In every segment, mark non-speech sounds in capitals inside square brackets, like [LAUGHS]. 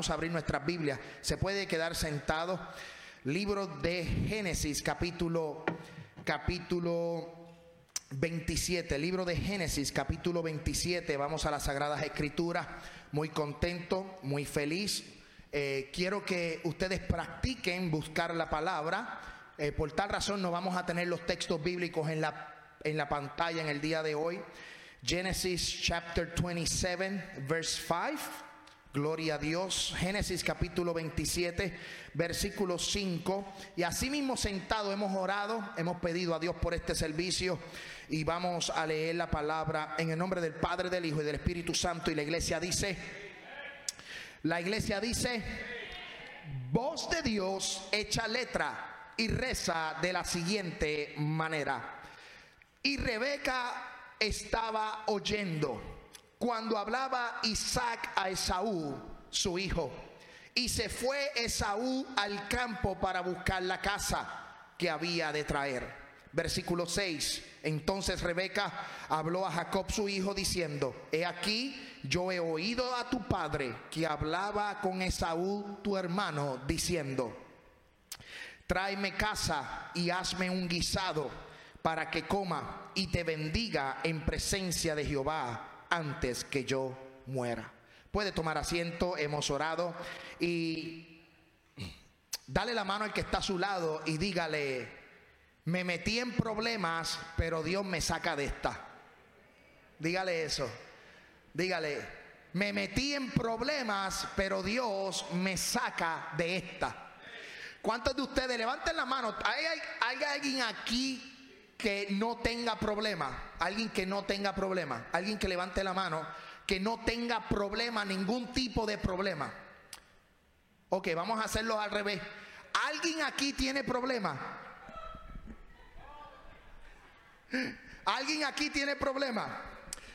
Vamos a abrir nuestras Biblias. Se puede quedar sentado. Libro de Génesis, capítulo, capítulo 27. Libro de Génesis, capítulo 27. Vamos a las Sagradas Escrituras. Muy contento, muy feliz. Eh, quiero que ustedes practiquen buscar la palabra. Eh, por tal razón no vamos a tener los textos bíblicos en la, en la pantalla en el día de hoy. Genesis chapter 27, verse 5. Gloria a Dios. Génesis capítulo 27, versículo 5. Y así mismo sentado hemos orado, hemos pedido a Dios por este servicio y vamos a leer la palabra en el nombre del Padre, del Hijo y del Espíritu Santo. Y la iglesia dice, la iglesia dice, voz de Dios echa letra y reza de la siguiente manera. Y Rebeca estaba oyendo cuando hablaba Isaac a Esaú, su hijo. Y se fue Esaú al campo para buscar la casa que había de traer. Versículo 6. Entonces Rebeca habló a Jacob su hijo diciendo, he aquí, yo he oído a tu padre que hablaba con Esaú tu hermano diciendo, tráeme casa y hazme un guisado para que coma y te bendiga en presencia de Jehová antes que yo muera. Puede tomar asiento, hemos orado y dale la mano al que está a su lado y dígale, me metí en problemas, pero Dios me saca de esta. Dígale eso. Dígale, me metí en problemas, pero Dios me saca de esta. ¿Cuántos de ustedes levanten la mano? ¿Hay, hay alguien aquí que no tenga problema, alguien que no tenga problema, alguien que levante la mano, que no tenga problema, ningún tipo de problema. Ok, vamos a hacerlo al revés. ¿Alguien aquí tiene problema? ¿Alguien aquí tiene problema?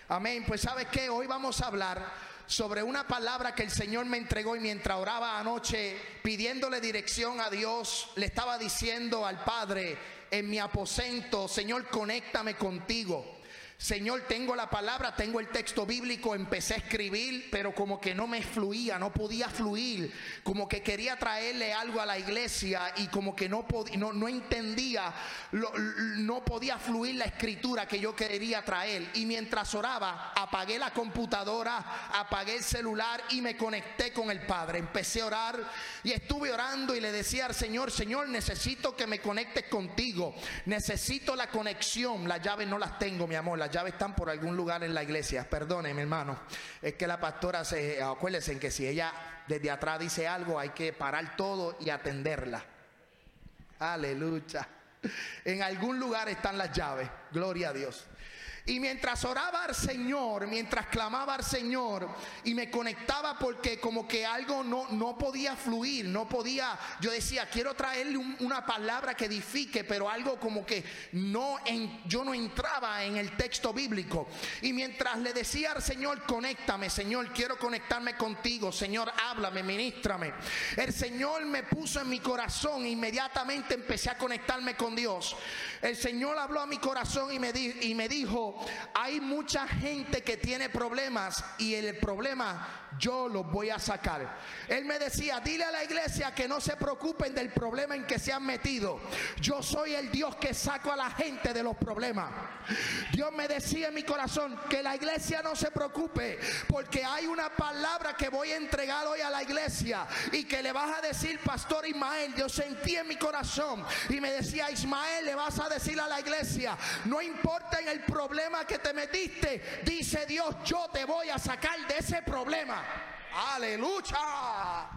Amén. Pues sabes que hoy vamos a hablar sobre una palabra que el Señor me entregó y mientras oraba anoche pidiéndole dirección a Dios, le estaba diciendo al Padre, en mi aposento, Señor, conéctame contigo. Señor, tengo la palabra, tengo el texto bíblico, empecé a escribir, pero como que no me fluía, no podía fluir, como que quería traerle algo a la iglesia y como que no, no, no entendía, no podía fluir la escritura que yo quería traer. Y mientras oraba, apagué la computadora, apagué el celular y me conecté con el Padre. Empecé a orar y estuve orando y le decía al Señor, Señor, necesito que me conectes contigo, necesito la conexión, las llaves no las tengo, mi amor las llaves están por algún lugar en la iglesia. Perdone, mi hermano. Es que la pastora se acuérdense en que si ella desde atrás dice algo, hay que parar todo y atenderla. Aleluya. En algún lugar están las llaves. Gloria a Dios. Y mientras oraba al Señor, mientras clamaba al Señor y me conectaba porque como que algo no, no podía fluir, no podía, yo decía, quiero traerle una palabra que edifique, pero algo como que no, en, yo no entraba en el texto bíblico. Y mientras le decía al Señor, conéctame, Señor, quiero conectarme contigo, Señor, háblame, ministrame. El Señor me puso en mi corazón, inmediatamente empecé a conectarme con Dios. El Señor habló a mi corazón y me, y me dijo, hay mucha gente que tiene problemas y el problema yo los voy a sacar. Él me decía, dile a la iglesia que no se preocupen del problema en que se han metido. Yo soy el Dios que saco a la gente de los problemas. Dios me decía en mi corazón que la iglesia no se preocupe porque hay una palabra que voy a entregar hoy a la iglesia y que le vas a decir, pastor Ismael, yo sentí en mi corazón y me decía, Ismael, le vas a decir a la iglesia, no importa en el problema que te metiste, dice Dios, yo te voy a sacar de ese problema. Aleluya.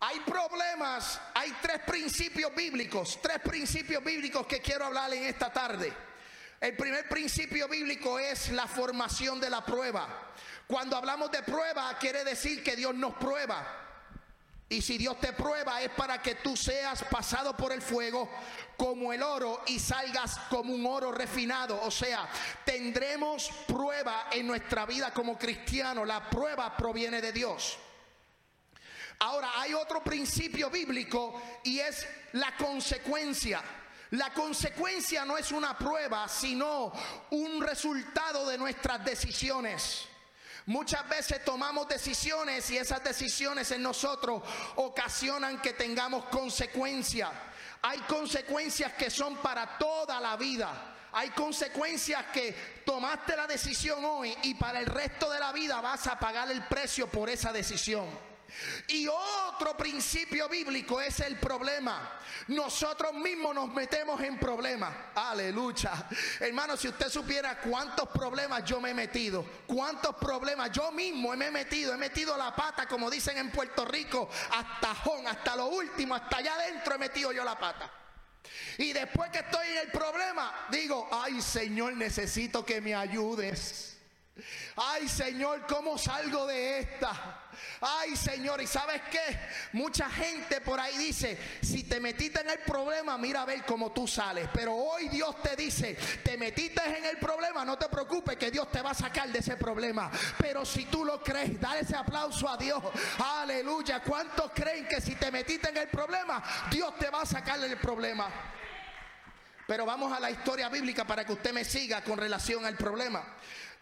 Hay problemas, hay tres principios bíblicos, tres principios bíblicos que quiero hablar en esta tarde. El primer principio bíblico es la formación de la prueba. Cuando hablamos de prueba, quiere decir que Dios nos prueba. Y si Dios te prueba es para que tú seas pasado por el fuego como el oro y salgas como un oro refinado. O sea, tendremos prueba en nuestra vida como cristiano. La prueba proviene de Dios. Ahora, hay otro principio bíblico y es la consecuencia. La consecuencia no es una prueba, sino un resultado de nuestras decisiones. Muchas veces tomamos decisiones y esas decisiones en nosotros ocasionan que tengamos consecuencias. Hay consecuencias que son para toda la vida. Hay consecuencias que tomaste la decisión hoy y para el resto de la vida vas a pagar el precio por esa decisión. Y otro principio bíblico es el problema. Nosotros mismos nos metemos en problemas. Aleluya. Hermano, si usted supiera cuántos problemas yo me he metido, cuántos problemas yo mismo me he metido, he metido la pata, como dicen en Puerto Rico, hasta jón, hasta lo último, hasta allá adentro he metido yo la pata. Y después que estoy en el problema, digo, ay Señor, necesito que me ayudes. Ay Señor, ¿cómo salgo de esta? Ay Señor, ¿y sabes qué? Mucha gente por ahí dice, si te metiste en el problema, mira a ver cómo tú sales. Pero hoy Dios te dice, te metiste en el problema, no te preocupes que Dios te va a sacar de ese problema. Pero si tú lo crees, dale ese aplauso a Dios. Aleluya. ¿Cuántos creen que si te metiste en el problema, Dios te va a sacar del problema? Pero vamos a la historia bíblica para que usted me siga con relación al problema.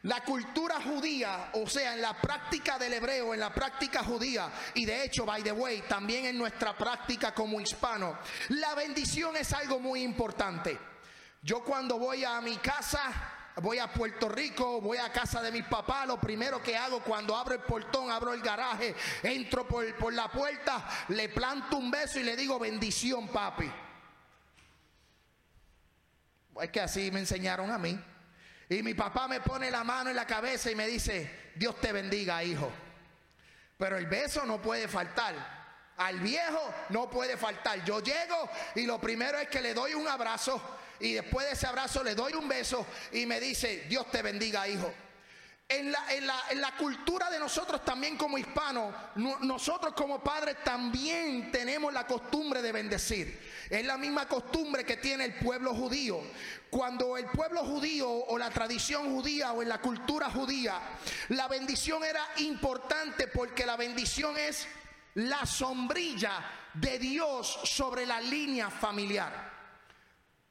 La cultura judía, o sea, en la práctica del hebreo, en la práctica judía, y de hecho, by the way, también en nuestra práctica como hispano, la bendición es algo muy importante. Yo cuando voy a mi casa, voy a Puerto Rico, voy a casa de mis papás, lo primero que hago cuando abro el portón, abro el garaje, entro por, por la puerta, le planto un beso y le digo bendición, papi. Es que así me enseñaron a mí. Y mi papá me pone la mano en la cabeza y me dice, Dios te bendiga, hijo. Pero el beso no puede faltar. Al viejo no puede faltar. Yo llego y lo primero es que le doy un abrazo y después de ese abrazo le doy un beso y me dice, Dios te bendiga, hijo. En la, en, la, cultura de nosotros también como hispanos, nosotros como padres también tenemos la costumbre de bendecir. Es la misma costumbre que tiene el pueblo judío. Cuando el pueblo judío o la tradición judía o en la cultura judía, la bendición era importante porque la bendición es la sombrilla de Dios sobre la línea familiar.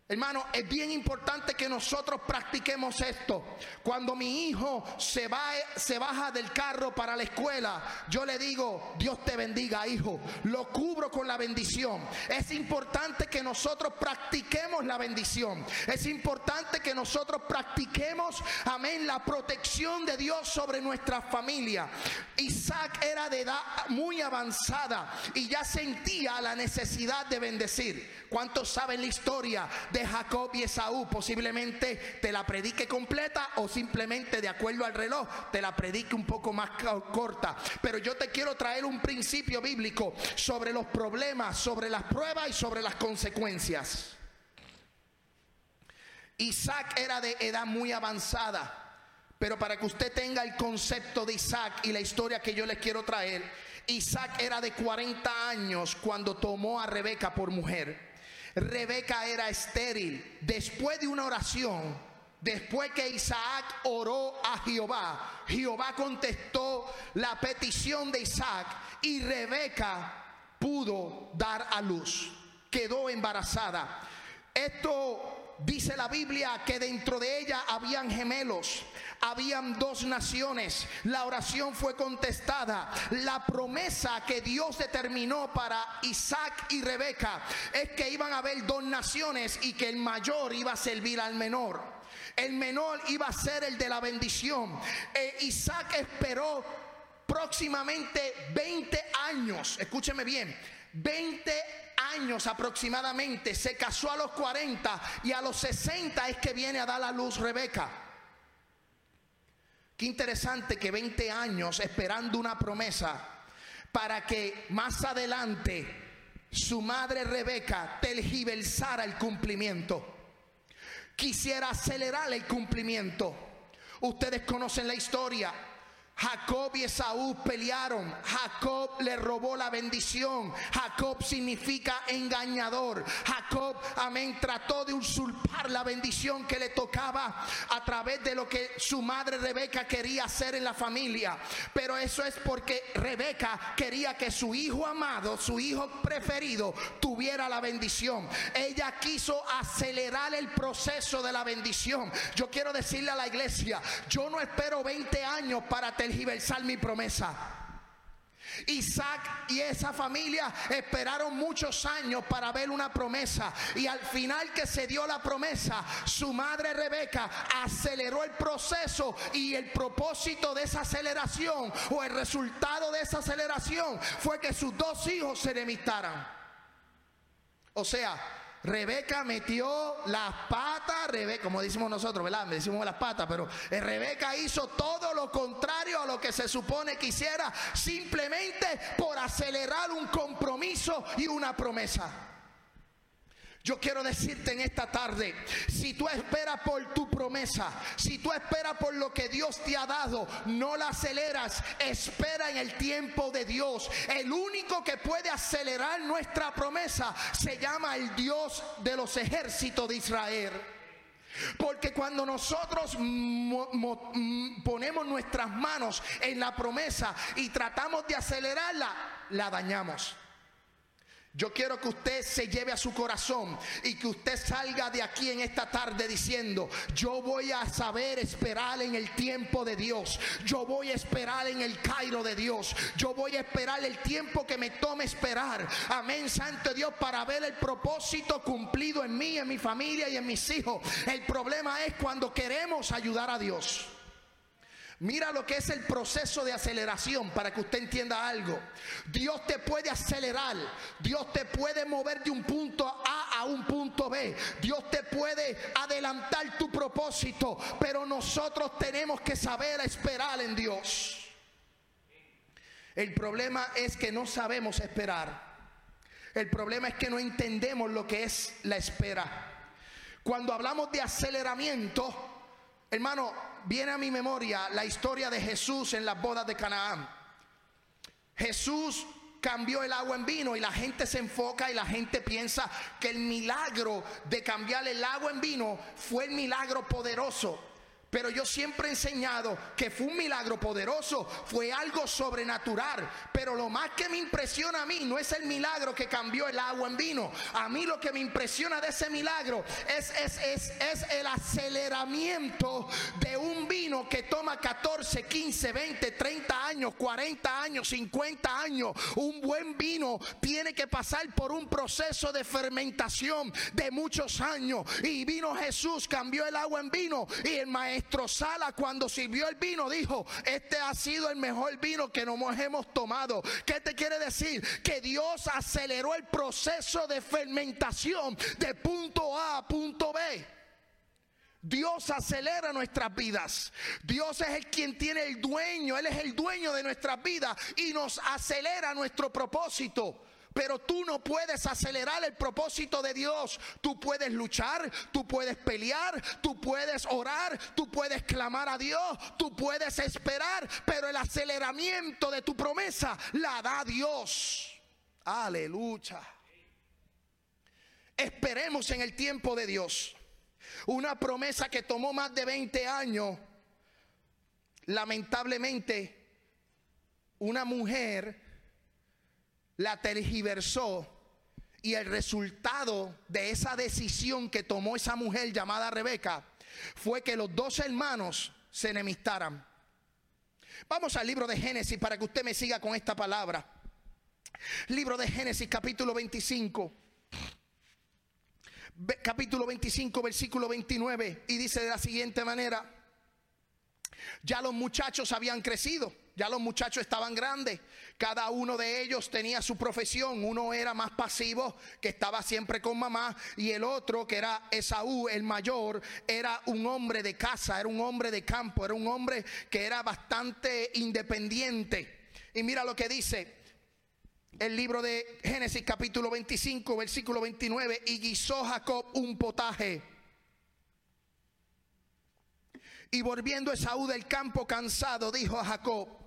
Hermano, es bien importante que nosotros practiquemos esto. Cuando mi hijo se, va, se baja del carro para la escuela, yo le digo, Dios te bendiga, hijo. Lo cubro con la bendición. Es importante que nosotros practiquemos la bendición. Es importante que nosotros practiquemos, amén, la protección de Dios sobre nuestra familia. Isaac era de edad muy avanzada y ya sentía la necesidad de bendecir. ¿Cuántos saben la historia? De Jacob y Esaú. Posiblemente te la predique completa o simplemente de acuerdo al reloj te la predique un poco más corta. Pero yo te quiero traer un principio bíblico sobre los problemas, sobre las pruebas y sobre las consecuencias. Isaac era de edad muy avanzada. Pero para que usted tenga el concepto de Isaac y la historia que yo les quiero traer, Isaac era de 40 años cuando tomó a Rebeca por mujer. Rebeca era estéril. Después de una oración, después que Isaac oró a Jehová, Jehová contestó la petición de Isaac y Rebeca pudo dar a luz. Quedó embarazada. Esto dice la Biblia que dentro de ella habían gemelos habían dos naciones. La oración fue contestada. La promesa que Dios determinó para Isaac y Rebeca es que iban a haber dos naciones y que el mayor iba a servir al menor. El menor iba a ser el de la bendición. E Isaac esperó próximamente 20 años. Escúcheme bien. 20 años aproximadamente. Se casó a los 40 y a los 60 es que viene a dar la luz Rebeca. Qué interesante que 20 años esperando una promesa para que más adelante su madre Rebeca tergiversara el cumplimiento. Quisiera acelerar el cumplimiento. Ustedes conocen la historia. Jacob y Esaú pelearon. Jacob le robó la bendición. Jacob significa engañador. Jacob, amén, trató de usurpar la bendición que le tocaba a través de lo que su madre Rebeca quería hacer en la familia. Pero eso es porque Rebeca quería que su hijo amado, su hijo preferido, tuviera la bendición. Ella quiso acelerar el proceso de la bendición. Yo quiero decirle a la iglesia, yo no espero 20 años para tener tergiversar mi promesa. Isaac y esa familia esperaron muchos años para ver una promesa y al final que se dio la promesa, su madre Rebeca aceleró el proceso y el propósito de esa aceleración o el resultado de esa aceleración fue que sus dos hijos se enemistaran. O sea, Rebeca metió las patas, Rebeca, como decimos nosotros, ¿verdad? Me decimos las patas, pero eh, Rebeca hizo todo lo contrario a lo que se supone que hiciera, simplemente por acelerar un compromiso y una promesa. Yo quiero decirte en esta tarde, si tú esperas por tu promesa, si tú esperas por lo que Dios te ha dado, no la aceleras, espera en el tiempo de Dios. El único que puede acelerar nuestra promesa se llama el Dios de los ejércitos de Israel. Porque cuando nosotros ponemos nuestras manos en la promesa y tratamos de acelerarla, la dañamos. Yo quiero que usted se lleve a su corazón y que usted salga de aquí en esta tarde diciendo, yo voy a saber esperar en el tiempo de Dios, yo voy a esperar en el Cairo de Dios, yo voy a esperar el tiempo que me tome esperar. Amén, Santo Dios, para ver el propósito cumplido en mí, en mi familia y en mis hijos. El problema es cuando queremos ayudar a Dios. Mira lo que es el proceso de aceleración para que usted entienda algo. Dios te puede acelerar, Dios te puede mover de un punto A a un punto B, Dios te puede adelantar tu propósito, pero nosotros tenemos que saber esperar en Dios. El problema es que no sabemos esperar. El problema es que no entendemos lo que es la espera. Cuando hablamos de aceleramiento, hermano, viene a mi memoria la historia de Jesús en las bodas de Canaán. Jesús cambió el agua en vino y la gente se enfoca y la gente piensa que el milagro de cambiar el agua en vino fue el milagro poderoso. Pero yo siempre he enseñado que fue un milagro poderoso, fue algo sobrenatural. Pero lo más que me impresiona a mí no es el milagro que cambió el agua en vino. A mí lo que me impresiona de ese milagro es, es, es, es el aceleramiento de un vino que toma 14, 15, 20, 30 años, 40 años, 50 años. Un buen vino tiene que pasar por un proceso de fermentación de muchos años. Y vino Jesús, cambió el agua en vino y el maestro Sala cuando sirvió el vino dijo, este ha sido el mejor vino que nos hemos tomado. ¿Qué te quiere decir? Que Dios aceleró el proceso de fermentación de punto A a punto B. Dios acelera nuestras vidas. Dios es el quien tiene el dueño. Él es el dueño de nuestras vidas y nos acelera nuestro propósito. Pero tú no puedes acelerar el propósito de Dios. Tú puedes luchar, tú puedes pelear, tú puedes orar, tú puedes clamar a Dios, tú puedes esperar, pero el aceleramiento de tu promesa la da Dios. Aleluya. Esperemos en el tiempo de Dios. Una promesa que tomó más de 20 años. Lamentablemente, una mujer la tergiversó y el resultado de esa decisión que tomó esa mujer llamada Rebeca fue que los dos hermanos se enemistaran. Vamos al libro de Génesis para que usted me siga con esta palabra. Libro de Génesis capítulo 25. Capítulo 25 versículo 29 y dice de la siguiente manera, ya los muchachos habían crecido ya los muchachos estaban grandes. Cada uno de ellos tenía su profesión. Uno era más pasivo, que estaba siempre con mamá. Y el otro, que era Esaú, el mayor, era un hombre de casa, era un hombre de campo, era un hombre que era bastante independiente. Y mira lo que dice el libro de Génesis capítulo 25, versículo 29. Y guisó Jacob un potaje. Y volviendo Esaú del campo cansado, dijo a Jacob,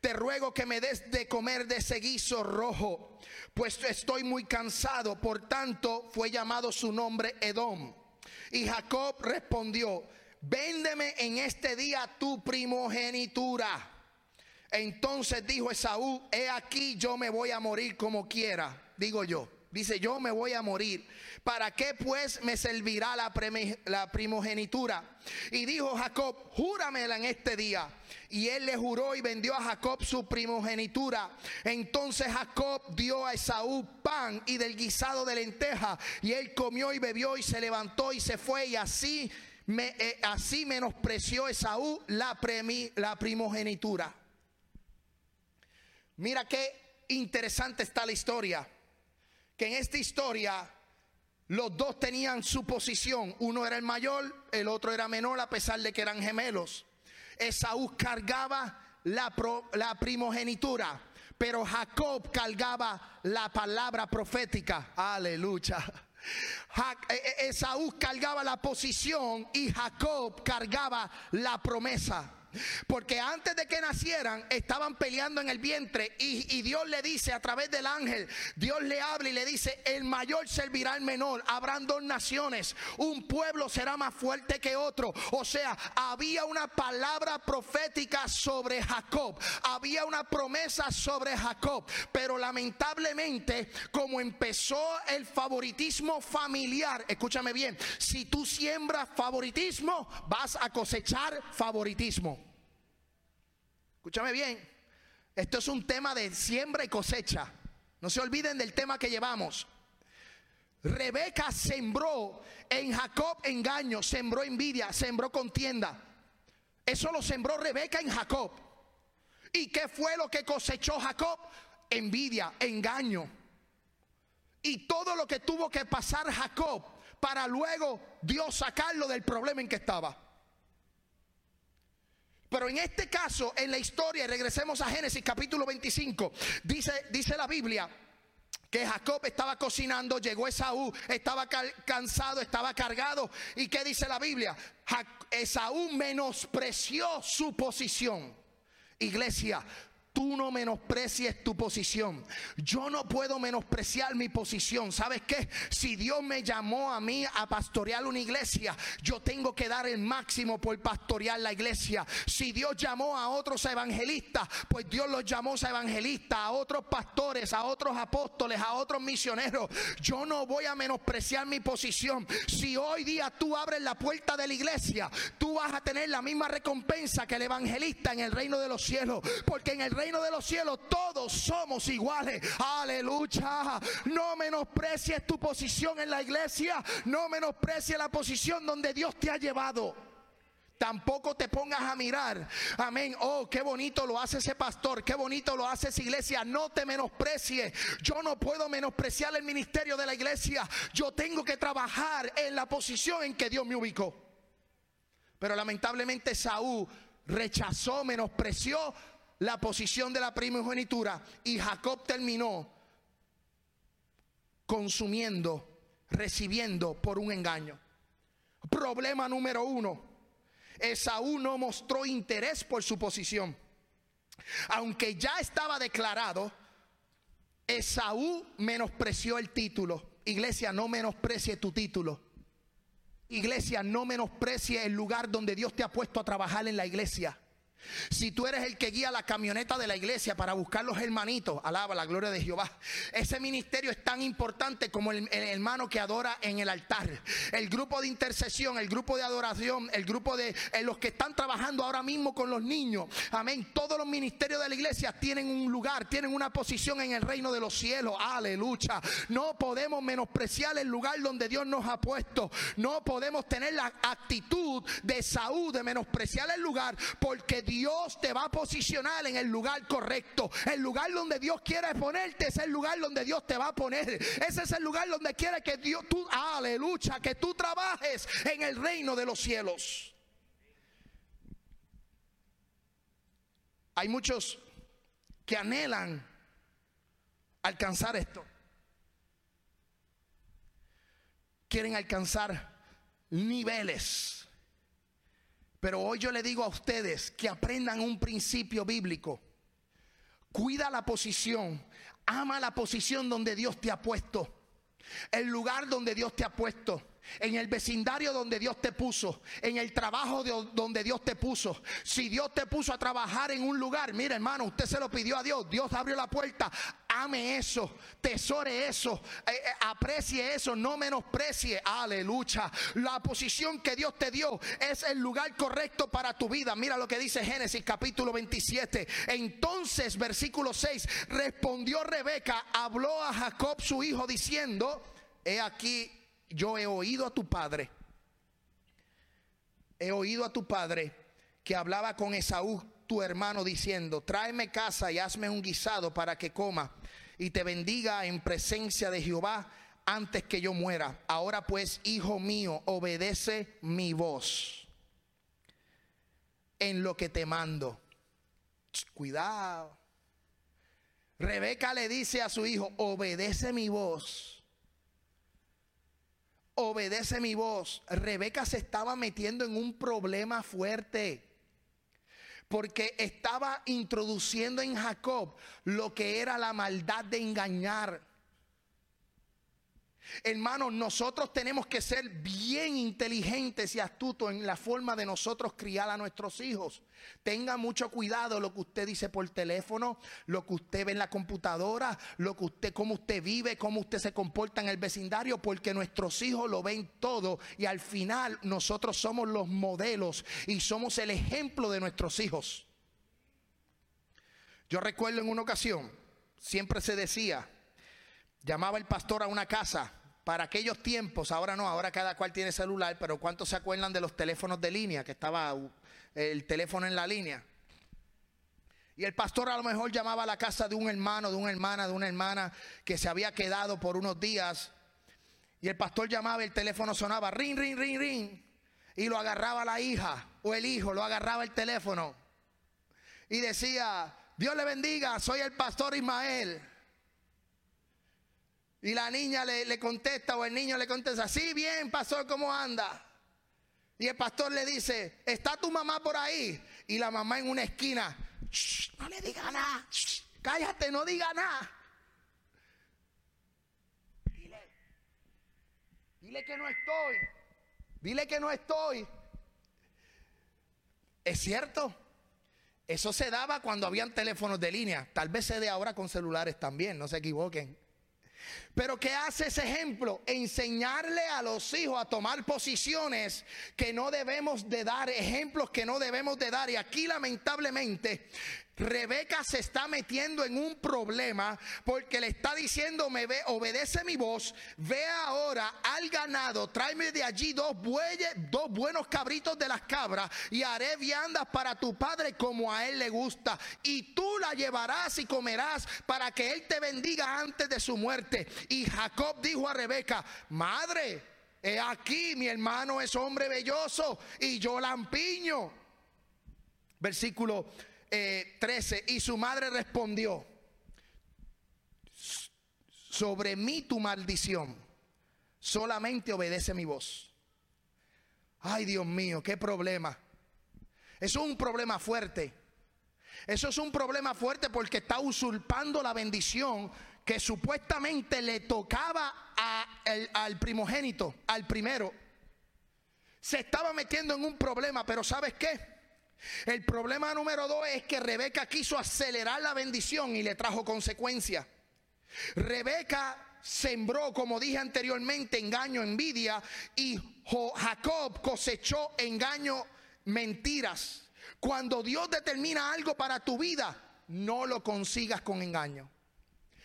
te ruego que me des de comer de ese guiso rojo, pues estoy muy cansado. Por tanto, fue llamado su nombre Edom. Y Jacob respondió, véndeme en este día tu primogenitura. Entonces dijo Esaú, he aquí yo me voy a morir como quiera, digo yo. Dice, yo me voy a morir. ¿Para qué pues me servirá la, primogenitura? Y dijo Jacob, júramela en este día. Y él le juró y vendió a Jacob su primogenitura. Entonces Jacob dio a Esaú pan y del guisado de lenteja. Y él comió y bebió y se levantó y se fue. Y así, me, eh, así menospreció Esaú la, la primogenitura. Mira qué interesante está la historia que en esta historia los dos tenían su posición. Uno era el mayor, el otro era menor, a pesar de que eran gemelos. Esaú cargaba la, la primogenitura, pero Jacob cargaba la palabra profética. Aleluya. E, e, Esaú cargaba la posición y Jacob cargaba la promesa. Porque antes de que nacieran estaban peleando en el vientre y, Dios le dice a través del ángel, Dios le habla y le dice, el mayor servirá al menor, habrán dos naciones, un pueblo será más fuerte que otro. O sea, había una palabra profética sobre Jacob, había una promesa sobre Jacob, pero lamentablemente como empezó el favoritismo familiar, escúchame bien, si tú siembras favoritismo, vas a cosechar favoritismo. Escúchame bien, esto es un tema de siembra y cosecha. No se olviden del tema que llevamos. Rebeca sembró en Jacob engaño, sembró envidia, sembró contienda. Eso lo sembró Rebeca en Jacob. ¿Y qué fue lo que cosechó Jacob? Envidia, engaño. Y todo lo que tuvo que pasar Jacob para luego Dios sacarlo del problema en que estaba. Pero en este caso, en la historia, regresemos a Génesis capítulo 25, dice, dice la Biblia que Jacob estaba cocinando, llegó Esaú, estaba cansado, estaba cargado. ¿Y qué dice la Biblia? Esaú menospreció su posición. Iglesia, tú no menosprecies tu posición. Yo no puedo menospreciar mi posición. ¿Sabes qué? Si Dios me llamó a mí a pastorear una iglesia, yo tengo que dar el máximo por pastorear la iglesia. Si Dios llamó a otros evangelistas, pues Dios los llamó a evangelistas, a otros pastores, a otros apóstoles, a otros misioneros. Yo no voy a menospreciar mi posición. Si hoy día tú abres la puerta de la iglesia, tú vas a tener la misma recompensa que el evangelista en el reino de los cielos. Porque en el reino de los cielos todos somos iguales. Aleluya. No menosprecies tu posición en la iglesia. No menosprecies la posición donde Dios te ha llevado. Tampoco te pongas a mirar. Amén. Oh, qué bonito lo hace ese pastor. Qué bonito lo hace esa iglesia. No te menosprecies. Yo no puedo menospreciar el ministerio de la iglesia. Yo tengo que trabajar en la posición en que Dios me ubicó. Pero lamentablemente Saúl rechazó, menospreció la posición de la primogenitura y Jacob terminó consumiendo, recibiendo por un engaño. Problema número uno, Esaú no mostró interés por su posición. Aunque ya estaba declarado, Esaú menospreció el título. Iglesia, no menosprecie tu título. Iglesia, no menosprecie el lugar donde Dios te ha puesto a trabajar en la iglesia. Si tú eres el que guía la camioneta de la iglesia para buscar los hermanitos, alaba la gloria de Jehová. Ese ministerio es tan importante como el, hermano que adora en el altar. El grupo de intercesión, el grupo de adoración, el grupo de los que están trabajando ahora mismo con los niños. Amén. Todos los ministerios de la iglesia tienen un lugar, tienen una posición en el reino de los cielos. Aleluya. No podemos menospreciar el lugar donde Dios nos ha puesto. No podemos tener la actitud de Saúl de menospreciar el lugar porque Dios te va a posicionar en el lugar correcto. El lugar donde Dios quiere ponerte es el lugar donde Dios te va a poner. Ese es el lugar donde quiere que Dios, tú, aleluya, que tú trabajes en el reino de los cielos. Hay muchos que anhelan alcanzar esto. Quieren alcanzar niveles pero hoy yo le digo a ustedes que aprendan un principio bíblico. Cuida la posición, ama la posición donde Dios te ha puesto, el lugar donde Dios te ha puesto en el vecindario donde Dios te puso, en el trabajo donde Dios te puso. Si Dios te puso a trabajar en un lugar, mire hermano, usted se lo pidió a Dios, Dios abrió la puerta, ame eso, tesore eso, eh, eh, aprecie eso, no menosprecie. Aleluya. La posición que Dios te dio es el lugar correcto para tu vida. Mira lo que dice Génesis capítulo 27. Entonces, versículo 6, respondió Rebeca, habló a Jacob su hijo diciendo, he aquí, yo he oído a tu padre. He oído a tu padre que hablaba con Esaú tu hermano diciendo, tráeme casa y hazme un guisado para que coma y te bendiga en presencia de Jehová antes que yo muera. Ahora pues, hijo mío, obedece mi voz en lo que te mando. Cuidado. Rebeca le dice a su hijo, obedece mi voz. Obedece mi voz. Rebeca se estaba metiendo en un problema fuerte porque estaba introduciendo en Jacob lo que era la maldad de engañar. Hermanos, nosotros tenemos que ser bien inteligentes y astutos en la forma de nosotros criar a nuestros hijos. Tenga mucho cuidado lo que usted dice por teléfono, lo que usted ve en la computadora, lo que usted, cómo usted vive, cómo usted se comporta en el vecindario, porque nuestros hijos lo ven todo y al final nosotros somos los modelos y somos el ejemplo de nuestros hijos. Yo recuerdo en una ocasión, siempre se decía, llamaba el pastor a una casa para aquellos tiempos, ahora no, ahora cada cual tiene celular, pero ¿cuántos se acuerdan de los teléfonos de línea? Que estaba uh, el teléfono en la línea. Y el pastor a lo mejor llamaba a la casa de un hermano, de una hermana, de una hermana que se había quedado por unos días. Y el pastor llamaba, el teléfono sonaba, ring, ring, ring, ring. Y lo agarraba la hija o el hijo, lo agarraba el teléfono. Y decía, Dios le bendiga, soy el pastor Ismael. Y la niña le, contesta o el niño le contesta, sí, bien, pastor, ¿cómo anda? Y el pastor le dice, ¿está tu mamá por ahí? Y la mamá en una esquina, no le diga nada, cállate, no diga nada. Dile, dile que no estoy, dile que no estoy. ¿Es cierto? Eso se daba cuando habían teléfonos de línea. Tal vez se dé ahora con celulares también, no se equivoquen. Pero ¿qué hace ese ejemplo? Enseñarle a los hijos a tomar posiciones que no debemos de dar, ejemplos que no debemos de dar. Y aquí lamentablemente Rebeca se está metiendo en un problema porque le está diciendo, me ve, obedece mi voz, ve ahora al ganado, tráeme de allí dos bueyes, dos buenos cabritos de las cabras y haré viandas para tu padre como a él le gusta. Y tú la llevarás y comerás para que él te bendiga antes de su muerte. Y Jacob dijo a Rebeca, madre, he aquí mi hermano es hombre belloso y yo lampiño. Versículo 13, eh, y su madre respondió, sobre mí tu maldición, solamente obedece mi voz. Ay Dios mío, qué problema. Eso es un problema fuerte. Eso es un problema fuerte porque está usurpando la bendición que supuestamente le tocaba al primogénito, al primero. Se estaba metiendo en un problema, pero ¿sabes qué? El problema número dos es que Rebeca quiso acelerar la bendición y le trajo consecuencias. Rebeca sembró, como dije anteriormente, engaño, envidia y Jacob cosechó engaño, mentiras. Cuando Dios determina algo para tu vida, no lo consigas con engaño.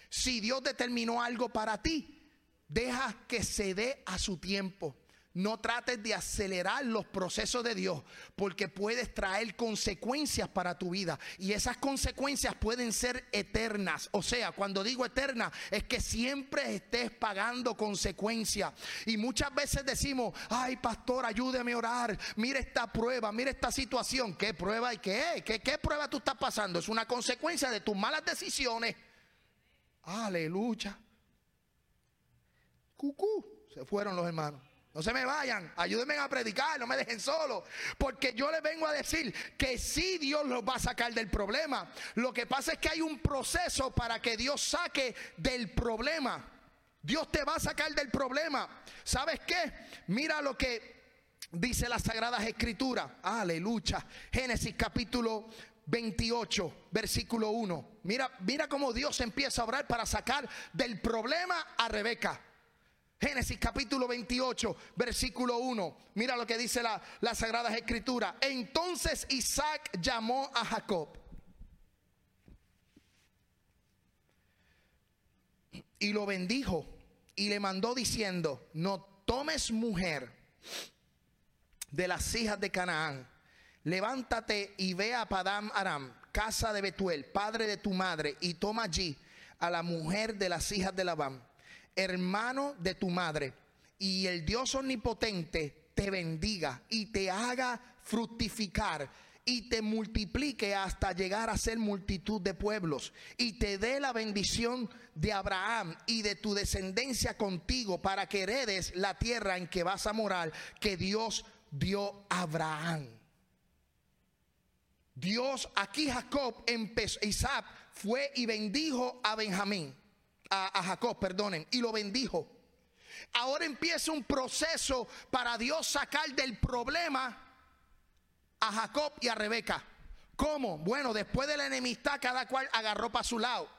Si Dios determinó algo para ti, deja que se dé a su tiempo. No trates de acelerar los procesos de Dios porque puedes traer consecuencias para tu vida y esas consecuencias pueden ser eternas. O sea, cuando digo eterna es que siempre estés pagando consecuencias. Y muchas veces decimos, ay pastor, ayúdeme a orar, mira esta prueba, mira esta situación. ¿Qué prueba y qué? ¿Qué, ¿Qué prueba tú estás pasando? Es una consecuencia de tus malas decisiones. Aleluya. Cucú, se fueron los hermanos. No se me vayan, ayúdenme a predicar, no me dejen solo. Porque yo les vengo a decir que sí Dios los va a sacar del problema. Lo que pasa es que hay un proceso para que Dios saque del problema. Dios te va a sacar del problema. ¿Sabes qué? Mira lo que dice las Sagradas Escrituras. Aleluya. Génesis capítulo 28, versículo 1. Mira, mira cómo Dios empieza a orar para sacar del problema a Rebeca. Génesis capítulo 28, versículo 1. Mira lo que dice la, la Sagrada Escritura. Entonces Isaac llamó a Jacob. Y lo bendijo y le mandó diciendo, no tomes mujer de las hijas de Canaán levántate y ve a Padam Aram, casa de Betuel, padre de tu madre, y toma allí a la mujer de las hijas de Labán, hermano de tu madre, y el Dios omnipotente te bendiga y te haga fructificar y te multiplique hasta llegar a ser multitud de pueblos y te dé la bendición de Abraham y de tu descendencia contigo para que heredes la tierra en que vas a morar que Dios dio a Abraham. Dios, aquí Jacob empezó, Isaac fue y bendijo a Benjamín, a, Jacob, perdonen, y lo bendijo. Ahora empieza un proceso para Dios sacar del problema a Jacob y a Rebeca. ¿Cómo? Bueno, después de la enemistad, cada cual agarró para su lado.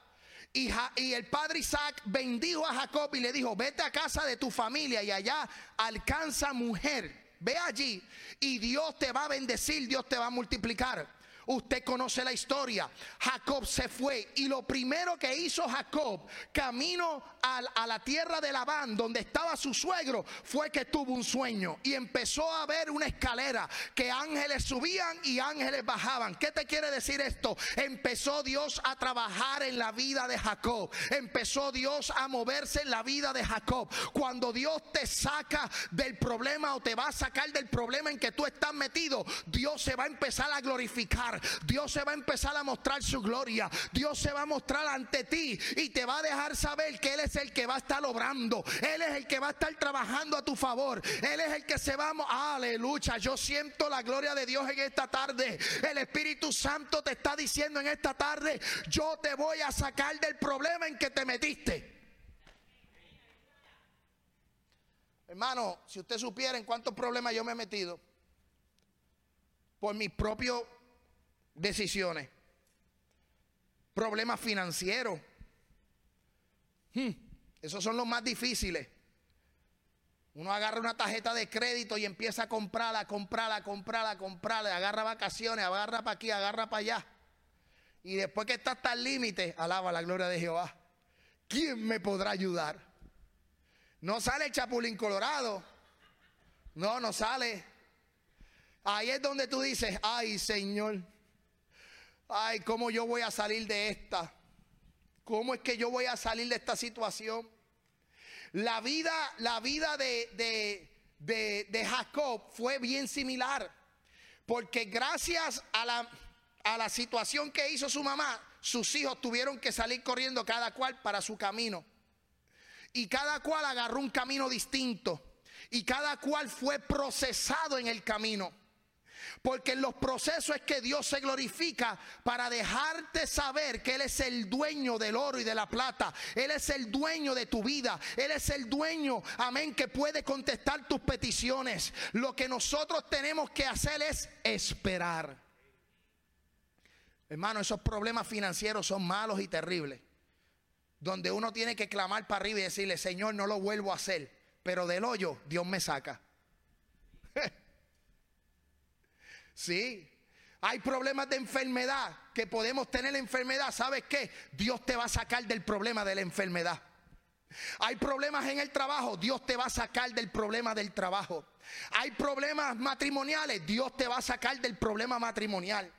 Y, y, el padre Isaac bendijo a Jacob y le dijo, vete a casa de tu familia y allá alcanza mujer. Ve allí y Dios te va a bendecir, Dios te va a multiplicar. Usted conoce la historia. Jacob se fue y lo primero que hizo Jacob camino a, la tierra de Labán, donde estaba su suegro, fue que tuvo un sueño y empezó a ver una escalera que ángeles subían y ángeles bajaban. ¿Qué te quiere decir esto? Empezó Dios a trabajar en la vida de Jacob. Empezó Dios a moverse en la vida de Jacob. Cuando Dios te saca del problema o te va a sacar del problema en que tú estás metido, Dios se va a empezar a glorificar. Dios se va a empezar a mostrar su gloria. Dios se va a mostrar ante ti y te va a dejar saber que Él es el que va a estar obrando. Él es el que va a estar trabajando a tu favor. Él es el que se va a... Aleluya. Yo siento la gloria de Dios en esta tarde. El Espíritu Santo te está diciendo en esta tarde, yo te voy a sacar del problema en que te metiste. Hermano, si usted supiera en cuántos problemas yo me he metido por mi propio decisiones, problemas financieros. Hmm, esos son los más difíciles. Uno agarra una tarjeta de crédito y empieza a comprarla, comprarla, comprarla, comprarla, agarra vacaciones, agarra para aquí, agarra para allá. Y después que está hasta el límite, alaba la gloria de Jehová. ¿Quién me podrá ayudar? No sale el Chapulín Colorado. No, no sale. Ahí es donde tú dices, ay Señor, ay, ¿cómo yo voy a salir de esta? ¿Cómo es que yo voy a salir de esta situación? La vida, la vida de, de, Jacob fue bien similar, porque gracias a la, a la situación que hizo su mamá, sus hijos tuvieron que salir corriendo cada cual para su camino. Y cada cual agarró un camino distinto. Y cada cual fue procesado en el camino. Porque en los procesos es que Dios se glorifica para dejarte saber que Él es el dueño del oro y de la plata. Él es el dueño de tu vida. Él es el dueño, amén, que puede contestar tus peticiones. Lo que nosotros tenemos que hacer es esperar. Hermano, esos problemas financieros son malos y terribles. Donde uno tiene que clamar para arriba y decirle, Señor, no lo vuelvo a hacer. Pero del hoyo Dios me saca. Sí. Hay problemas de enfermedad que podemos tener la enfermedad. ¿Sabes qué? Dios te va a sacar del problema de la enfermedad. Hay problemas en el trabajo, Dios te va a sacar del problema del trabajo. Hay problemas matrimoniales, Dios te va a sacar del problema matrimonial.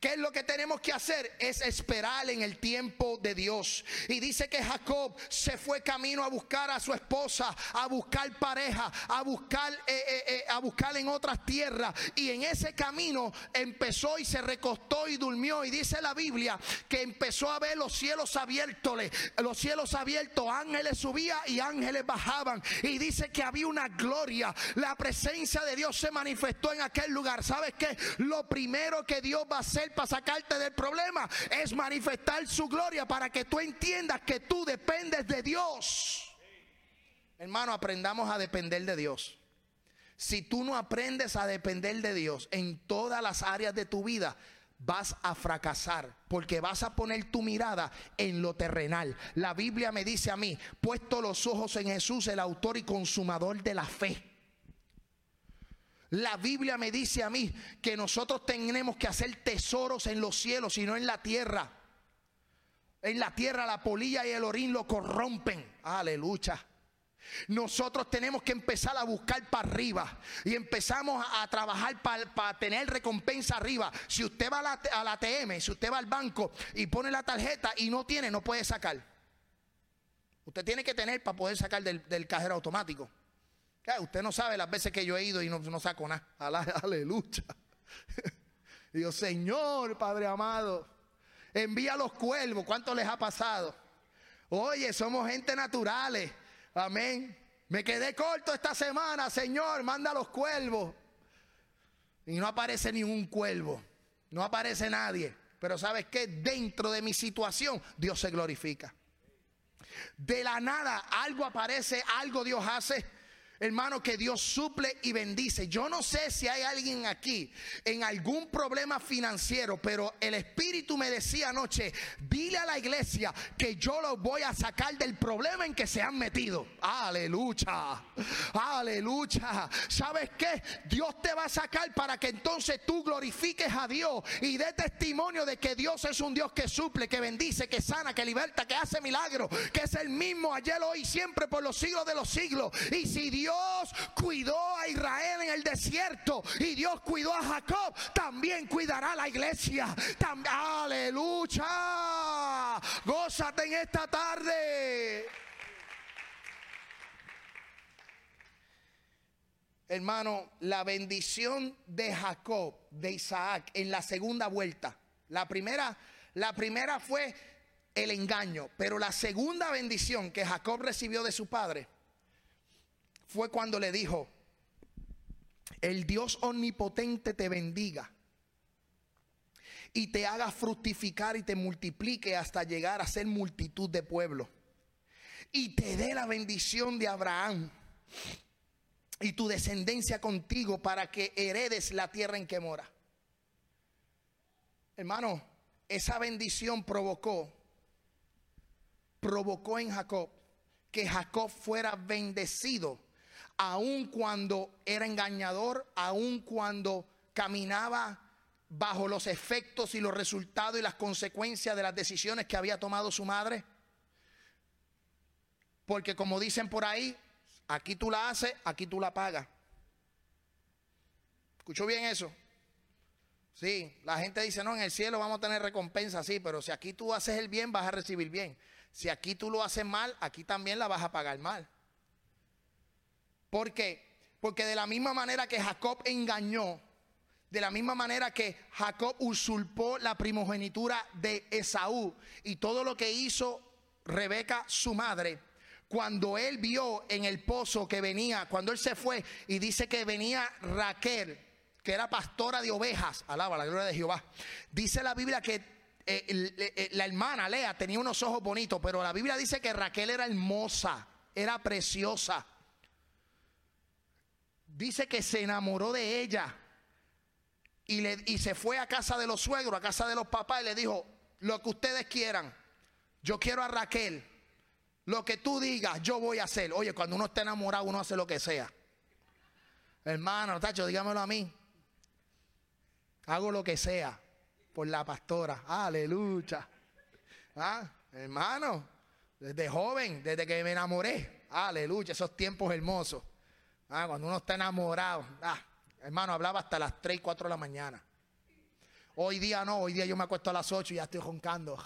¿Qué es lo que tenemos que hacer? Es esperar en el tiempo de Dios. Y dice que Jacob se fue camino a buscar a su esposa, a buscar pareja, a buscar, eh, eh, eh, a buscar en otras tierras. Y en ese camino empezó y se recostó y durmió. Y dice la Biblia que empezó a ver los cielos abiertos, los cielos abiertos, ángeles subían y ángeles bajaban. Y dice que había una gloria. La presencia de Dios se manifestó en aquel lugar. ¿Sabes qué? Lo primero que Dios va a hacer para sacarte del problema es manifestar su gloria para que tú entiendas que tú dependes de Dios. Hermano, aprendamos a depender de Dios. Si tú no aprendes a depender de Dios en todas las áreas de tu vida, vas a fracasar porque vas a poner tu mirada en lo terrenal. La Biblia me dice a mí, puesto los ojos en Jesús, el autor y consumador de la fe. La Biblia me dice a mí que nosotros tenemos que hacer tesoros en los cielos y no en la tierra. En la tierra la polilla y el orín lo corrompen. Aleluya. Nosotros tenemos que empezar a buscar para arriba y empezamos a, trabajar para tener recompensa arriba. Si usted va a la, a la ATM, si usted va al banco y pone la tarjeta y no tiene, no puede sacar. Usted tiene que tener para poder sacar del, cajero automático. Usted no sabe las veces que yo he ido y no, saco nada. [LAUGHS] Aleluya. [LAUGHS] Digo, Señor, Padre amado, envía los cuervos. ¿Cuánto les ha pasado? Oye, somos gente naturales. Amén. Me quedé corto esta semana, Señor, manda los cuervos. Y no aparece ningún cuervo, no aparece nadie. Pero sabes que dentro de mi situación Dios se glorifica. De la nada algo aparece, algo Dios hace hermano, que Dios suple y bendice. Yo no sé si hay alguien aquí en algún problema financiero, pero el Espíritu me decía anoche, dile a la iglesia que yo los voy a sacar del problema en que se han metido. Aleluya, aleluya. ¿Sabes qué? Dios te va a sacar para que entonces tú glorifiques a Dios y dé testimonio de que Dios es un Dios que suple, que bendice, que sana, que liberta, que hace milagros, que es el mismo ayer, hoy, siempre, por los siglos de los siglos. Y si Dios Dios cuidó a Israel en el desierto y Dios cuidó a Jacob, también cuidará a la iglesia. aleluya. Gózate en esta tarde. Hermano, la bendición de Jacob, de Isaac, en la segunda vuelta. La primera, la primera fue el engaño, pero la segunda bendición que Jacob recibió de su padre fue cuando le dijo, el Dios omnipotente te bendiga y te haga fructificar y te multiplique hasta llegar a ser multitud de pueblos. Y te dé la bendición de Abraham y tu descendencia contigo para que heredes la tierra en que mora. Hermano, esa bendición provocó, provocó en Jacob que Jacob fuera bendecido aun cuando era engañador, aun cuando caminaba bajo los efectos y los resultados y las consecuencias de las decisiones que había tomado su madre. Porque como dicen por ahí, aquí tú la haces, aquí tú la pagas. ¿Escuchó bien eso? Sí, la gente dice, no, en el cielo vamos a tener recompensa, sí, pero si aquí tú haces el bien, vas a recibir bien. Si aquí tú lo haces mal, aquí también la vas a pagar mal. ¿Por qué? Porque de la misma manera que Jacob engañó, de la misma manera que Jacob usurpó la primogenitura de Esaú y todo lo que hizo Rebeca, su madre, cuando él vio en el pozo que venía, cuando él se fue y dice que venía Raquel, que era pastora de ovejas, alaba la gloria de Jehová, dice la Biblia que eh, eh, la hermana Lea tenía unos ojos bonitos, pero la Biblia dice que Raquel era hermosa, era preciosa dice que se enamoró de ella y, le, y se fue a casa de los suegros, a casa de los papás y le dijo, lo que ustedes quieran, yo quiero a Raquel, lo que tú digas, yo voy a hacer. Oye, cuando uno está enamorado, uno hace lo que sea. Hermano, Tacho, dígamelo a mí. Hago lo que sea por la pastora. Aleluya. Ah, hermano, desde joven, desde que me enamoré. Aleluya, esos tiempos hermosos. Ah, cuando uno está enamorado. Ah, hermano, hablaba hasta las 3, 4 de la mañana. Hoy día no, hoy día yo me acuesto a las 8 y ya estoy roncando.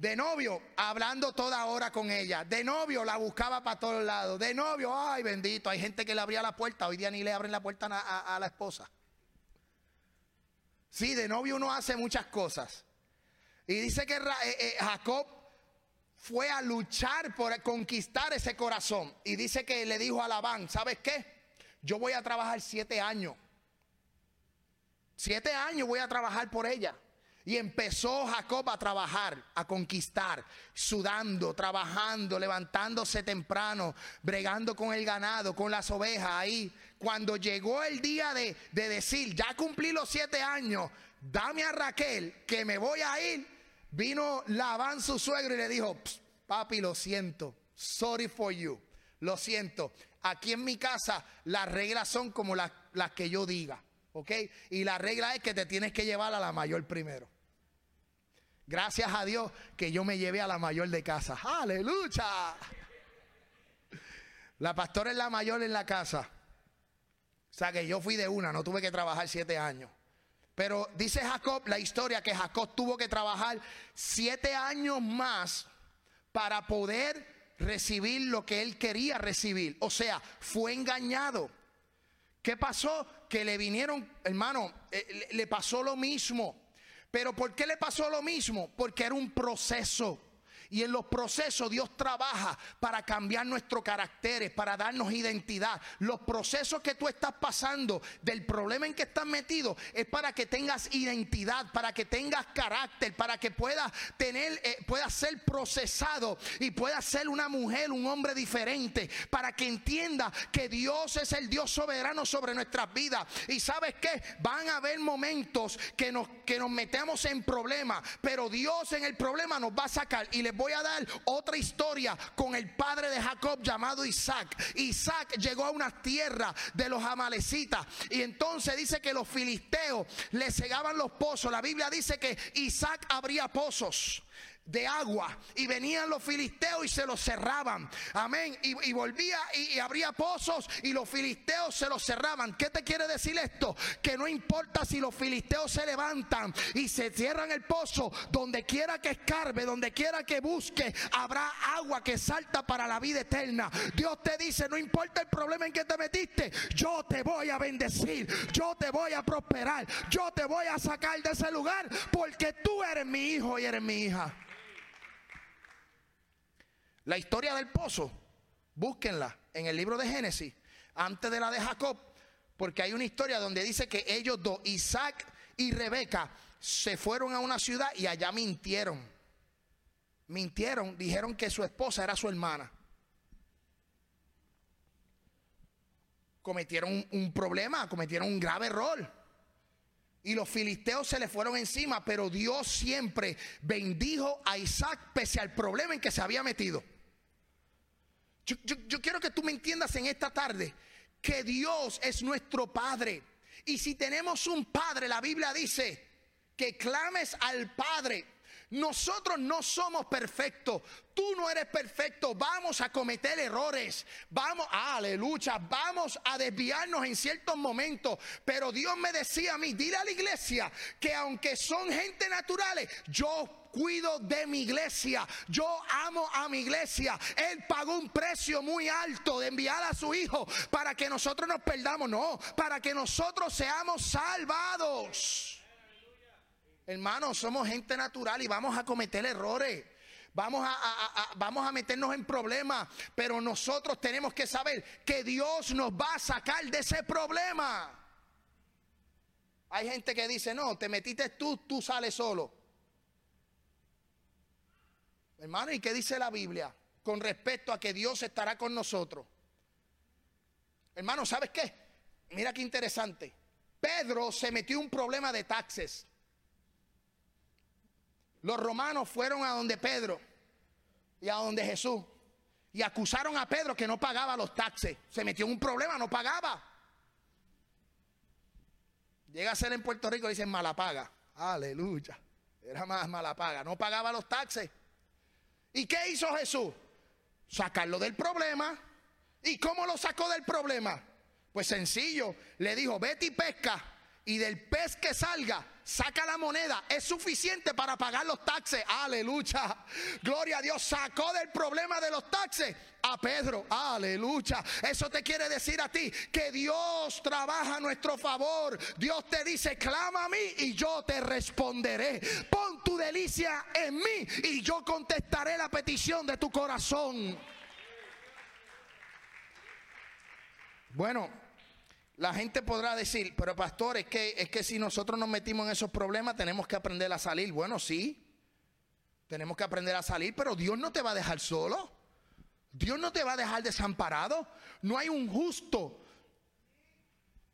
De novio, hablando toda hora con ella. De novio, la buscaba para todos lados. De novio, ay bendito, hay gente que le abría la puerta. Hoy día ni le abren la puerta a, la esposa. Sí, de novio uno hace muchas cosas. Y dice que eh, eh, Jacob fue a luchar por conquistar ese corazón. Y dice que le dijo a Labán, ¿sabes qué? Yo voy a trabajar siete años. Siete años voy a trabajar por ella. Y empezó Jacob a trabajar, a conquistar, sudando, trabajando, levantándose temprano, bregando con el ganado, con las ovejas ahí. Cuando llegó el día de, decir, ya cumplí los siete años, dame a Raquel que me voy a ir, vino Labán su suegro y le dijo, papi, lo siento, sorry for you, lo siento. Aquí en mi casa las reglas son como las, las que yo diga. ¿ok? Y la regla es que te tienes que llevar a la mayor primero. Gracias a Dios que yo me llevé a la mayor de casa. Aleluya. La pastora es la mayor en la casa. O sea que yo fui de una, no tuve que trabajar siete años. Pero dice Jacob, la historia, que Jacob tuvo que trabajar siete años más para poder recibir lo que él quería recibir. O sea, fue engañado. ¿Qué pasó? Que le vinieron, hermano, eh, le pasó lo mismo. Pero ¿por qué le pasó lo mismo? Porque era un proceso. Y en los procesos Dios trabaja para cambiar nuestros caracteres, para darnos identidad. Los procesos que tú estás pasando del problema en que estás metido es para que tengas identidad, para que tengas carácter, para que puedas tener, eh, puedas ser procesado y puedas ser una mujer, un hombre diferente, para que entienda que Dios es el Dios soberano sobre nuestras vidas. Y sabes que van a haber momentos que nos, que nos metemos en problemas, pero Dios en el problema nos va a sacar y les voy a dar otra historia con el padre de Jacob llamado Isaac. Isaac llegó a una tierra de los amalecitas y entonces dice que los filisteos le cegaban los pozos. La Biblia dice que Isaac abría pozos de agua y venían los filisteos y se los cerraban. Amén. Y, volvía y, abría pozos y los filisteos se los cerraban. ¿Qué te quiere decir esto? Que no importa si los filisteos se levantan y se cierran el pozo, donde quiera que escarbe, donde quiera que busque, habrá agua que salta para la vida eterna. Dios te dice, no importa el problema en que te metiste, yo te voy a bendecir, yo te voy a prosperar, yo te voy a sacar de ese lugar porque tú eres mi hijo y eres mi hija. La historia del pozo, búsquenla en el libro de Génesis, antes de la de Jacob, porque hay una historia donde dice que ellos dos, Isaac y Rebeca, se fueron a una ciudad y allá mintieron. Mintieron, dijeron que su esposa era su hermana. Cometieron un, problema, cometieron un grave error. Y los filisteos se le fueron encima, pero Dios siempre bendijo a Isaac pese al problema en que se había metido. Yo, yo, quiero que tú me entiendas en esta tarde que Dios es nuestro Padre. Y si tenemos un Padre, la Biblia dice que clames al Padre nosotros no somos perfectos. Tú no eres perfecto. Vamos a cometer errores. Vamos, aleluya. Vamos a desviarnos en ciertos momentos. Pero Dios me decía a mí, dile a la iglesia que aunque son gente naturales, yo cuido de mi iglesia. Yo amo a mi iglesia. Él pagó un precio muy alto de enviar a su hijo para que nosotros nos perdamos. No, para que nosotros seamos salvados. Hermanos, somos gente natural y vamos a cometer errores. Vamos a, vamos a meternos en problemas, pero nosotros tenemos que saber que Dios nos va a sacar de ese problema. Hay gente que dice, no, te metiste tú, tú sales solo. Hermano, ¿y qué dice la Biblia con respecto a que Dios estará con nosotros? Hermano, ¿sabes qué? Mira qué interesante. Pedro se metió un problema de taxes. Los romanos fueron a donde Pedro y a donde Jesús y acusaron a Pedro que no pagaba los taxes. Se metió en un problema, no pagaba. Llega a ser en Puerto Rico y dicen mala paga. Aleluya. Era más mala paga. No pagaba los taxes. ¿Y qué hizo Jesús? Sacarlo del problema. ¿Y cómo lo sacó del problema? Pues sencillo. Le dijo, vete y pesca. Y del pez que salga, saca la moneda, es suficiente para pagar los taxes. Aleluya. Gloria a Dios. Sacó del problema de los taxes a Pedro. Aleluya. Eso te quiere decir a ti que Dios trabaja a nuestro favor. Dios te dice, clama a mí y yo te responderé. Pon tu delicia en mí y yo contestaré la petición de tu corazón. Bueno, La gente podrá decir, pero pastor, es que, es que si nosotros nos metimos en esos problemas tenemos que aprender a salir. Bueno, sí, tenemos que aprender a salir, pero Dios no te va a dejar solo. Dios no te va a dejar desamparado. No hay un justo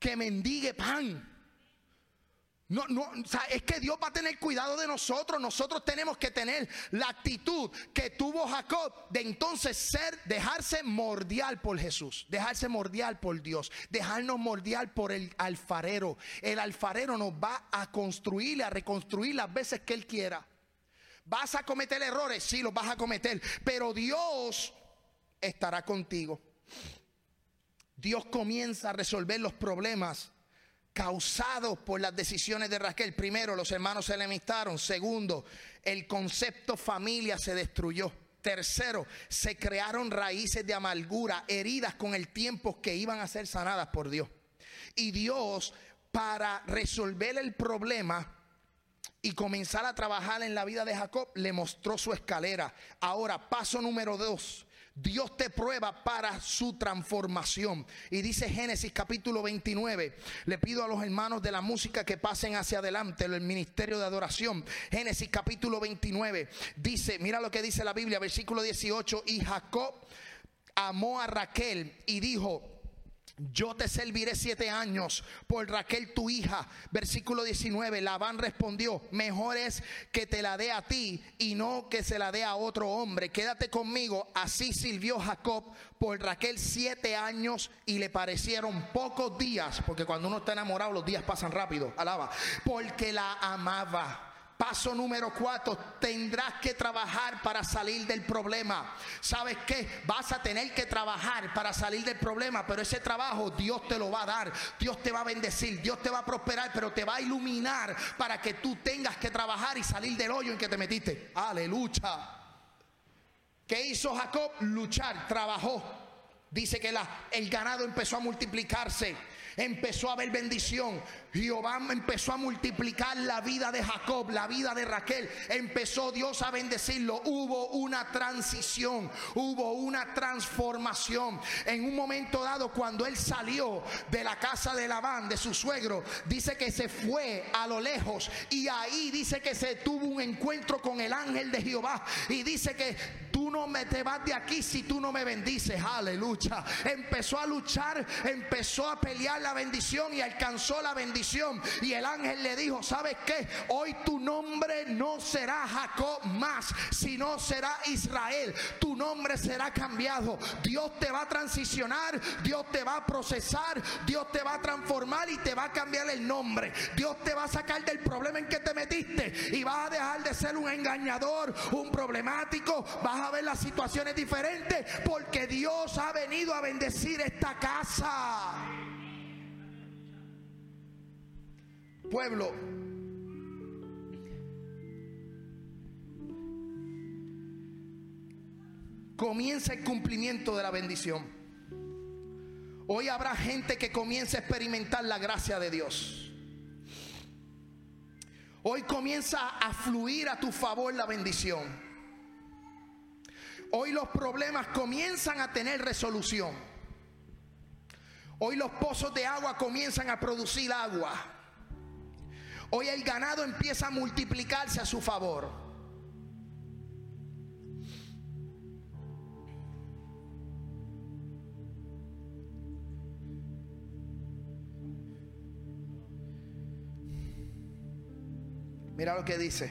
que mendigue pan. No, no, es que Dios va a tener cuidado de nosotros. Nosotros tenemos que tener la actitud que tuvo Jacob de entonces ser, dejarse mordial por Jesús, dejarse mordial por Dios, dejarnos mordial por el alfarero. El alfarero nos va a construir y a reconstruir las veces que Él quiera. ¿Vas a cometer errores? Sí, los vas a cometer. Pero Dios estará contigo. Dios comienza a resolver los problemas causados por las decisiones de Raquel. Primero, los hermanos se enemistaron. Segundo, el concepto familia se destruyó. Tercero, se crearon raíces de amargura, heridas con el tiempo que iban a ser sanadas por Dios. Y Dios, para resolver el problema y comenzar a trabajar en la vida de Jacob, le mostró su escalera. Ahora, paso número dos, Dios te prueba para su transformación. Y dice Génesis capítulo 29. Le pido a los hermanos de la música que pasen hacia adelante el ministerio de adoración. Génesis capítulo 29. Dice, mira lo que dice la Biblia, versículo 18. Y Jacob amó a Raquel y dijo, yo te serviré siete años por Raquel tu hija. Versículo 19. Labán respondió, mejor es que te la dé a ti y no que se la dé a otro hombre. Quédate conmigo. Así sirvió Jacob por Raquel siete años y le parecieron pocos días, porque cuando uno está enamorado los días pasan rápido. Alaba. Porque la amaba. Paso número cuatro, tendrás que trabajar para salir del problema. ¿Sabes qué? Vas a tener que trabajar para salir del problema, pero ese trabajo Dios te lo va a dar, Dios te va a bendecir, Dios te va a prosperar, pero te va a iluminar para que tú tengas que trabajar y salir del hoyo en que te metiste. Aleluya. ¿Qué hizo Jacob? Luchar, trabajó. Dice que el ganado empezó a multiplicarse empezó a haber bendición. Jehová empezó a multiplicar la vida de Jacob, la vida de Raquel. Empezó Dios a bendecirlo. Hubo una transición, hubo una transformación. En un momento dado, cuando él salió de la casa de Labán, de su suegro, dice que se fue a lo lejos y ahí dice que se tuvo un encuentro con el ángel de Jehová y dice que tú no me te vas de aquí si tú no me bendices. Aleluya. Empezó a luchar, empezó a pelear la bendición y alcanzó la bendición. Y el ángel le dijo, ¿sabes qué? Hoy tu nombre no será Jacob más, sino será Israel. Tu nombre será cambiado. Dios te va a transicionar, Dios te va a procesar, Dios te va a transformar y te va a cambiar el nombre. Dios te va a sacar del problema en que te metiste y vas a dejar de ser un engañador, un problemático. Vas a ver las situaciones diferentes porque Dios ha venido a bendecir esta casa. Pueblo, comienza el cumplimiento de la bendición. Hoy habrá gente que comienza a experimentar la gracia de Dios. Hoy comienza a fluir a tu favor la bendición. Hoy los problemas comienzan a tener resolución. Hoy los pozos de agua comienzan a producir agua. Hoy el ganado empieza a multiplicarse a su favor. Mira lo que dice.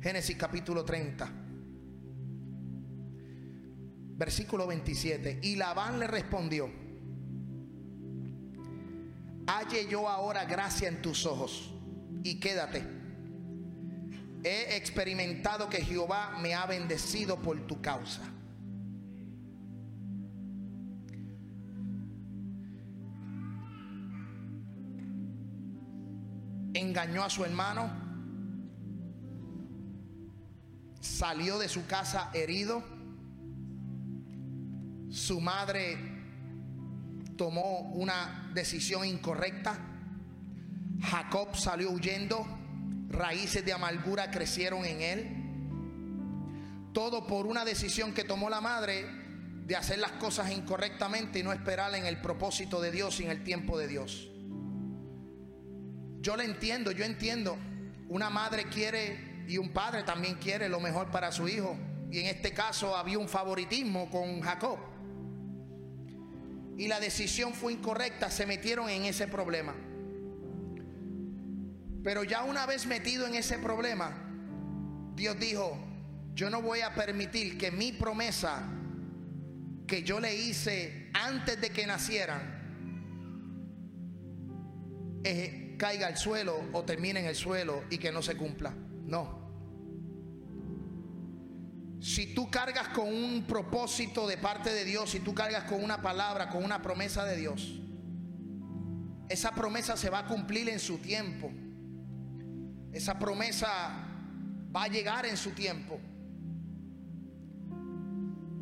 Génesis capítulo 30. Versículo 27. Y Labán le respondió halle yo ahora gracia en tus ojos y quédate. He experimentado que Jehová me ha bendecido por tu causa. Engañó a su hermano, salió de su casa herido, su madre tomó una decisión incorrecta. Jacob salió huyendo. Raíces de amargura crecieron en él. Todo por una decisión que tomó la madre de hacer las cosas incorrectamente y no esperar en el propósito de Dios y en el tiempo de Dios. Yo le entiendo, yo entiendo. Una madre quiere y un padre también quiere lo mejor para su hijo. Y en este caso había un favoritismo con Jacob. Y la decisión fue incorrecta, se metieron en ese problema. Pero ya una vez metido en ese problema, Dios dijo, yo no voy a permitir que mi promesa que yo le hice antes de que nacieran eh, caiga al suelo o termine en el suelo y que no se cumpla. No. Si tú cargas con un propósito de parte de Dios, si tú cargas con una palabra, con una promesa de Dios, esa promesa se va a cumplir en su tiempo. Esa promesa va a llegar en su tiempo.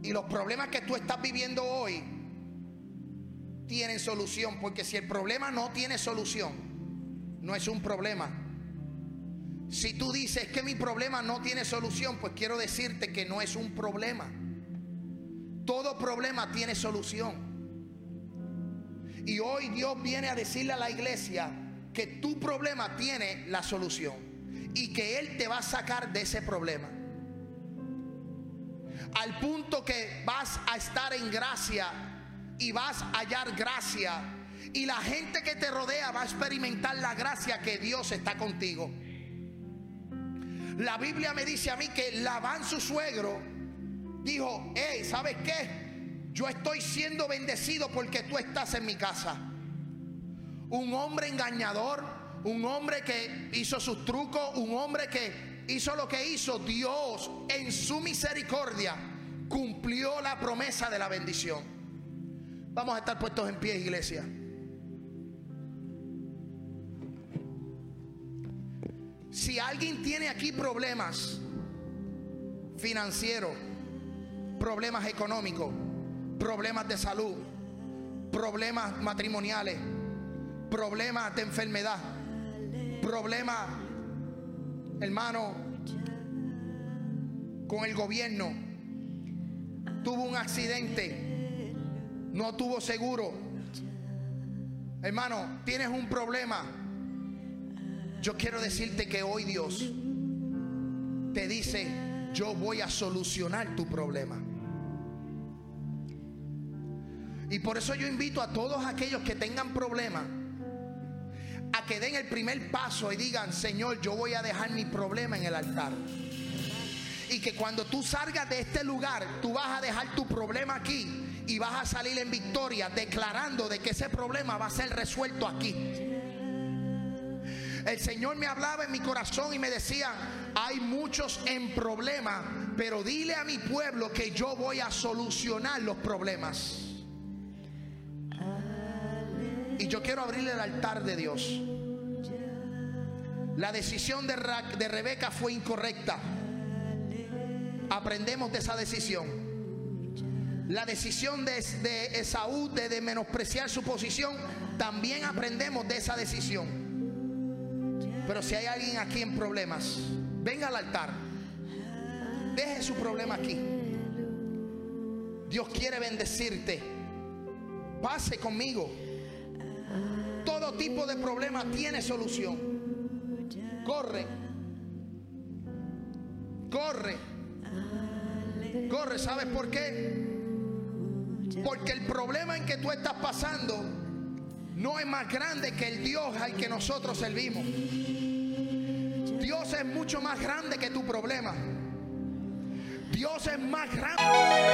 Y los problemas que tú estás viviendo hoy tienen solución, porque si el problema no tiene solución, no es un problema. Si tú dices que mi problema no tiene solución, pues quiero decirte que no es un problema. Todo problema tiene solución. Y hoy Dios viene a decirle a la iglesia que tu problema tiene la solución y que Él te va a sacar de ese problema al punto que vas a estar en gracia y vas a hallar gracia. Y la gente que te rodea va a experimentar la gracia que Dios está contigo. La Biblia me dice a mí que Labán, su suegro, dijo, hey, ¿sabes qué? Yo estoy siendo bendecido porque tú estás en mi casa. Un hombre engañador, un hombre que hizo sus trucos, un hombre que hizo lo que hizo, Dios en su misericordia cumplió la promesa de la bendición. Vamos a estar puestos en pie, iglesia. Si alguien tiene aquí problemas financieros, problemas económicos, problemas de salud, problemas matrimoniales, problemas de enfermedad, problemas hermano, con el gobierno, tuvo un accidente, no tuvo seguro. Hermano, tienes un problema. Yo quiero decirte que hoy Dios te dice, yo voy a solucionar tu problema. Y por eso yo invito a todos aquellos que tengan problemas a que den el primer paso y digan, Señor, yo voy a dejar mi problema en el altar. Y que cuando tú salgas de este lugar, tú vas a dejar tu problema aquí y vas a salir en victoria declarando de que ese problema va a ser resuelto aquí. El Señor me hablaba en mi corazón y me decía, hay muchos en problemas, pero dile a mi pueblo que yo voy a solucionar los problemas. Y yo quiero abrirle el altar de Dios. La decisión de, de Rebeca fue incorrecta. Aprendemos de esa decisión. La decisión de, de Esaú de, de menospreciar su posición, también aprendemos de esa decisión. Pero si hay alguien aquí en problemas, venga al altar. Deje su problema aquí. Dios quiere bendecirte. Pase conmigo. Todo tipo de problema tiene solución. Corre. Corre. Corre, ¿sabes por qué? Porque el problema en que tú estás pasando no es más grande que el Dios al que nosotros servimos. Es mucho más grande que tu problema. Dios es más grande.